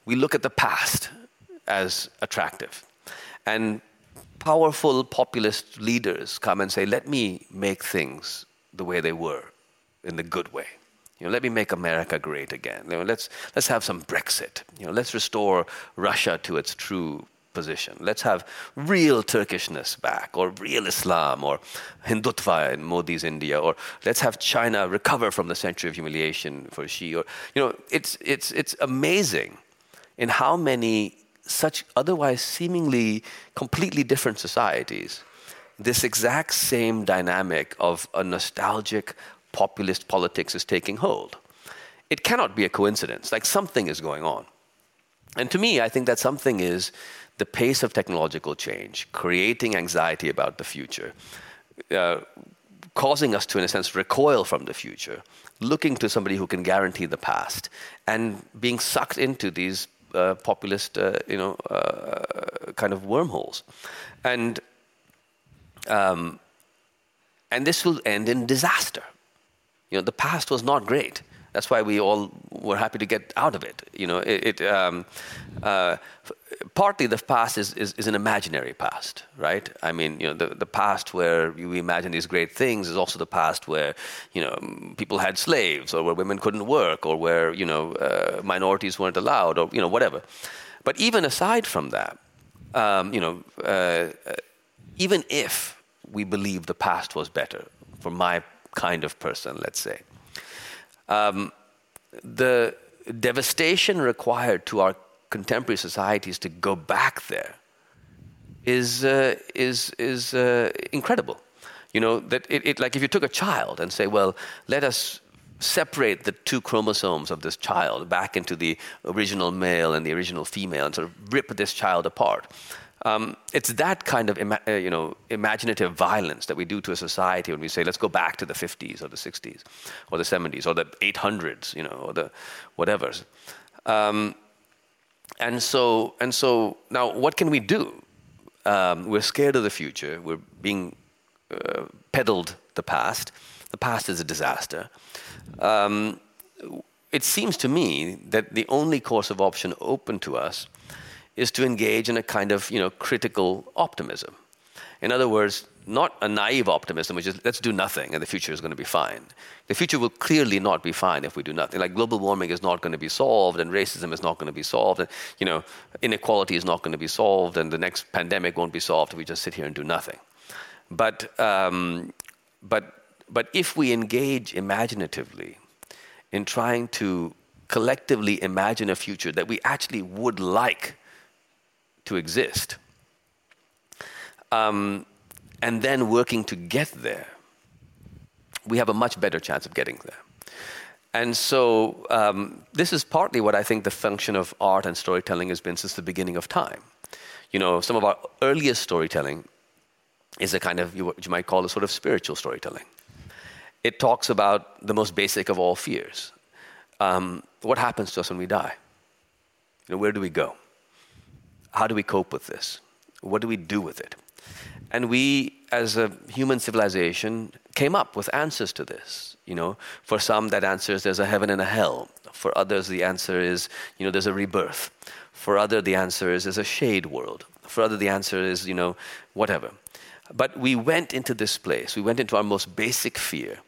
we look at the past as attractive. And powerful populist leaders come and say, let me make things the way they were, in the good way. You know, let me make America great again. You know, let's, let's have some Brexit. You know, let's restore Russia to its true position. Let's have real Turkishness back, or real Islam, or Hindutva in Modi's India, or let's have China recover from the century of humiliation for Xi. Or, you know, it's, it's, it's amazing in how many such otherwise seemingly completely different societies, this exact same dynamic of a nostalgic populist politics is taking hold. It cannot be a coincidence, like something is going on. And to me, I think that something is the pace of technological change, creating anxiety about the future, uh, causing us to, in a sense, recoil from the future, looking to somebody who can guarantee the past, and being sucked into these uh, populist, uh, you know, uh, kind of wormholes, and um, and this will end in disaster. You know, the past was not great. That's why we all were happy to get out of it. You know, it, it um, uh, partly the past is, is, is, an imaginary past, right? I mean, you know, the, the past where you imagine these great things is also the past where, you know, people had slaves or where women couldn't work or where, you know, uh, minorities weren't allowed or, you know, whatever. But even aside from that, um, you know, uh, even if we believe the past was better for my kind of person, let's say, um, the devastation required to our contemporary societies to go back there is, uh, is, is uh, incredible. You know, that it, it, like if you took a child and say, well, let us separate the two chromosomes of this child back into the original male and the original female and sort of rip this child apart. Um, it's that kind of ima- uh, you know, imaginative violence that we do to a society when we say, let's go back to the 50s or the 60s or the 70s or the 800s, you know, or the whatevers. Um, and, so, and so now what can we do? Um, we're scared of the future. We're being uh, peddled the past. The past is a disaster. Um, it seems to me that the only course of option open to us is to engage in a kind of you know, critical optimism. In other words, not a naive optimism, which is let's do nothing and the future is going to be fine. The future will clearly not be fine if we do nothing. Like global warming is not going to be solved, and racism is not going to be solved, and you know inequality is not going to be solved, and the next pandemic won't be solved if we just sit here and do nothing. But um, but but if we engage imaginatively in trying to collectively imagine a future that we actually would like to exist. Um, and then working to get there, we have a much better chance of getting there. And so, um, this is partly what I think the function of art and storytelling has been since the beginning of time. You know, some of our earliest storytelling is a kind of what you might call a sort of spiritual storytelling. It talks about the most basic of all fears. Um, what happens to us when we die? You know, where do we go? How do we cope with this? What do we do with it? And we, as a human civilization, came up with answers to this. You know, for some, that answer is there's a heaven and a hell. For others, the answer is, you know, there's a rebirth. For other, the answer is there's a shade world. For other, the answer is, you know, whatever. But we went into this place. We went into our most basic fear.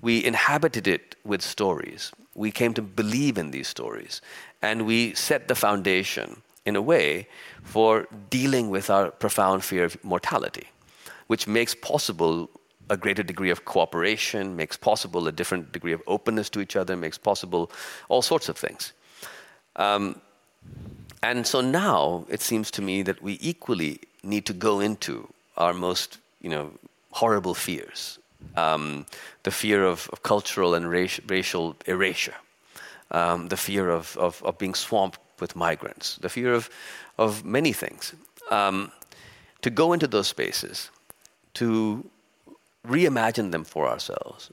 We inhabited it with stories. We came to believe in these stories. And we set the foundation in a way, for dealing with our profound fear of mortality, which makes possible a greater degree of cooperation, makes possible a different degree of openness to each other, makes possible all sorts of things. Um, and so now it seems to me that we equally need to go into our most, you know, horrible fears. Um, the fear of, of cultural and raci- racial erasure, um, the fear of, of, of being swamped with migrants, the fear of, of many things. Um, to go into those spaces, to reimagine them for ourselves,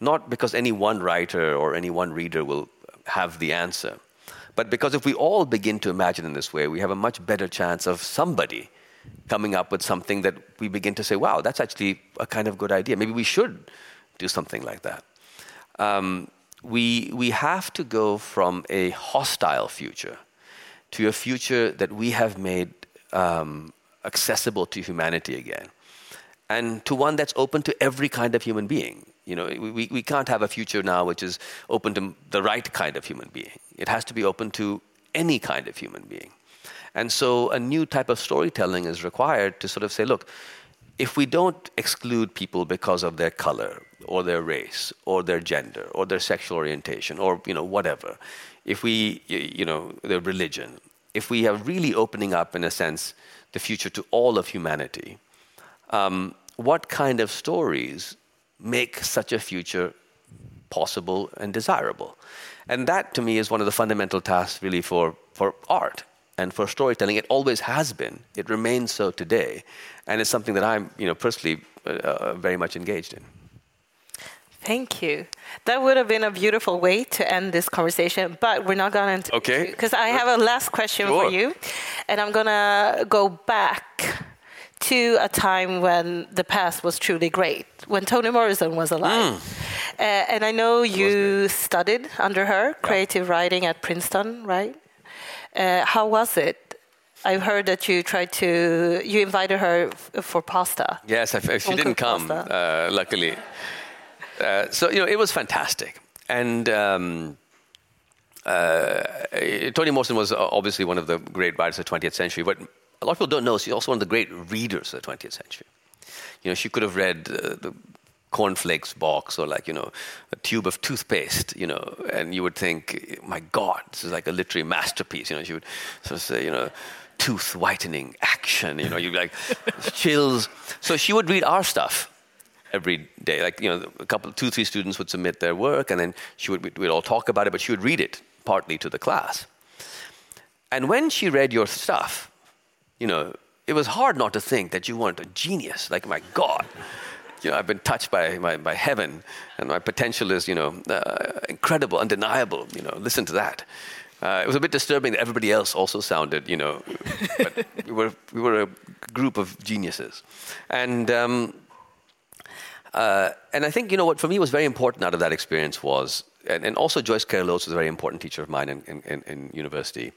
not because any one writer or any one reader will have the answer, but because if we all begin to imagine in this way, we have a much better chance of somebody coming up with something that we begin to say, wow, that's actually a kind of good idea. Maybe we should do something like that. Um, we, we have to go from a hostile future to a future that we have made um, accessible to humanity again, and to one that's open to every kind of human being. You know, we, we can't have a future now which is open to the right kind of human being. It has to be open to any kind of human being. And so a new type of storytelling is required to sort of say, look, if we don't exclude people because of their color or their race or their gender or their sexual orientation or you know whatever if we you know their religion if we are really opening up in a sense the future to all of humanity um, what kind of stories make such a future possible and desirable and that to me is one of the fundamental tasks really for for art and for storytelling. It always has been. It remains so today, and it's something that I'm, you know, personally uh, uh, very much engaged in. Thank you. That would have been a beautiful way to end this conversation, but we're not going to. Okay. Because I have a last question sure. for you, and I'm going to go back to a time when the past was truly great, when Toni Morrison was alive. Mm. Uh, and I know you studied under her creative yeah. writing at Princeton, right? Uh, how was it? I heard that you tried to, you invited her for pasta. Yes, she didn't come, uh, luckily. Uh, so, you know, it was fantastic. And um, uh, Toni Morrison was obviously one of the great writers of the 20th century, but a lot of people don't know she's also one of the great readers of the 20th century. You know, she could have read uh, the cornflakes box or like you know a tube of toothpaste you know and you would think my god this is like a literary masterpiece you know she would sort of say you know tooth whitening action you know you'd be like chills so she would read our stuff every day like you know a couple two three students would submit their work and then she would we'd all talk about it but she would read it partly to the class and when she read your stuff you know it was hard not to think that you weren't a genius like my god you know, I've been touched by, by, by heaven, and my potential is, you know, uh, incredible, undeniable. You know, listen to that. Uh, it was a bit disturbing that everybody else also sounded, you know, but we were, we were a group of geniuses. And, um, Uh, and I think, you know, what for me was very important out of that experience was, and, and also Joyce Carol Oates was a very important teacher of mine in, in, in university,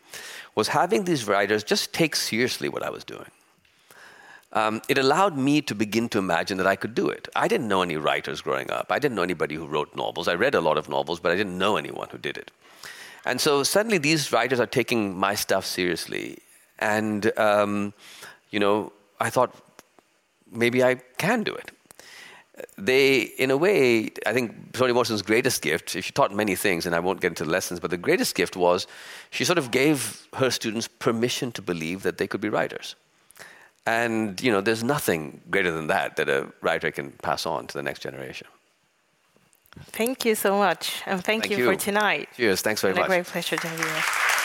was having these writers just take seriously what I was doing. Um, it allowed me to begin to imagine that I could do it. I didn't know any writers growing up. I didn't know anybody who wrote novels. I read a lot of novels, but I didn't know anyone who did it. And so suddenly these writers are taking my stuff seriously. And, um, you know, I thought maybe I can do it. They, in a way, I think Toni Morrison's greatest gift, she taught many things, and I won't get into the lessons, but the greatest gift was she sort of gave her students permission to believe that they could be writers. And, you know, there's nothing greater than that that a writer can pass on to the next generation. Thank you so much. And thank, Thank you, you. for tonight. Cheers. Thanks very It's been much. a great pleasure to have you.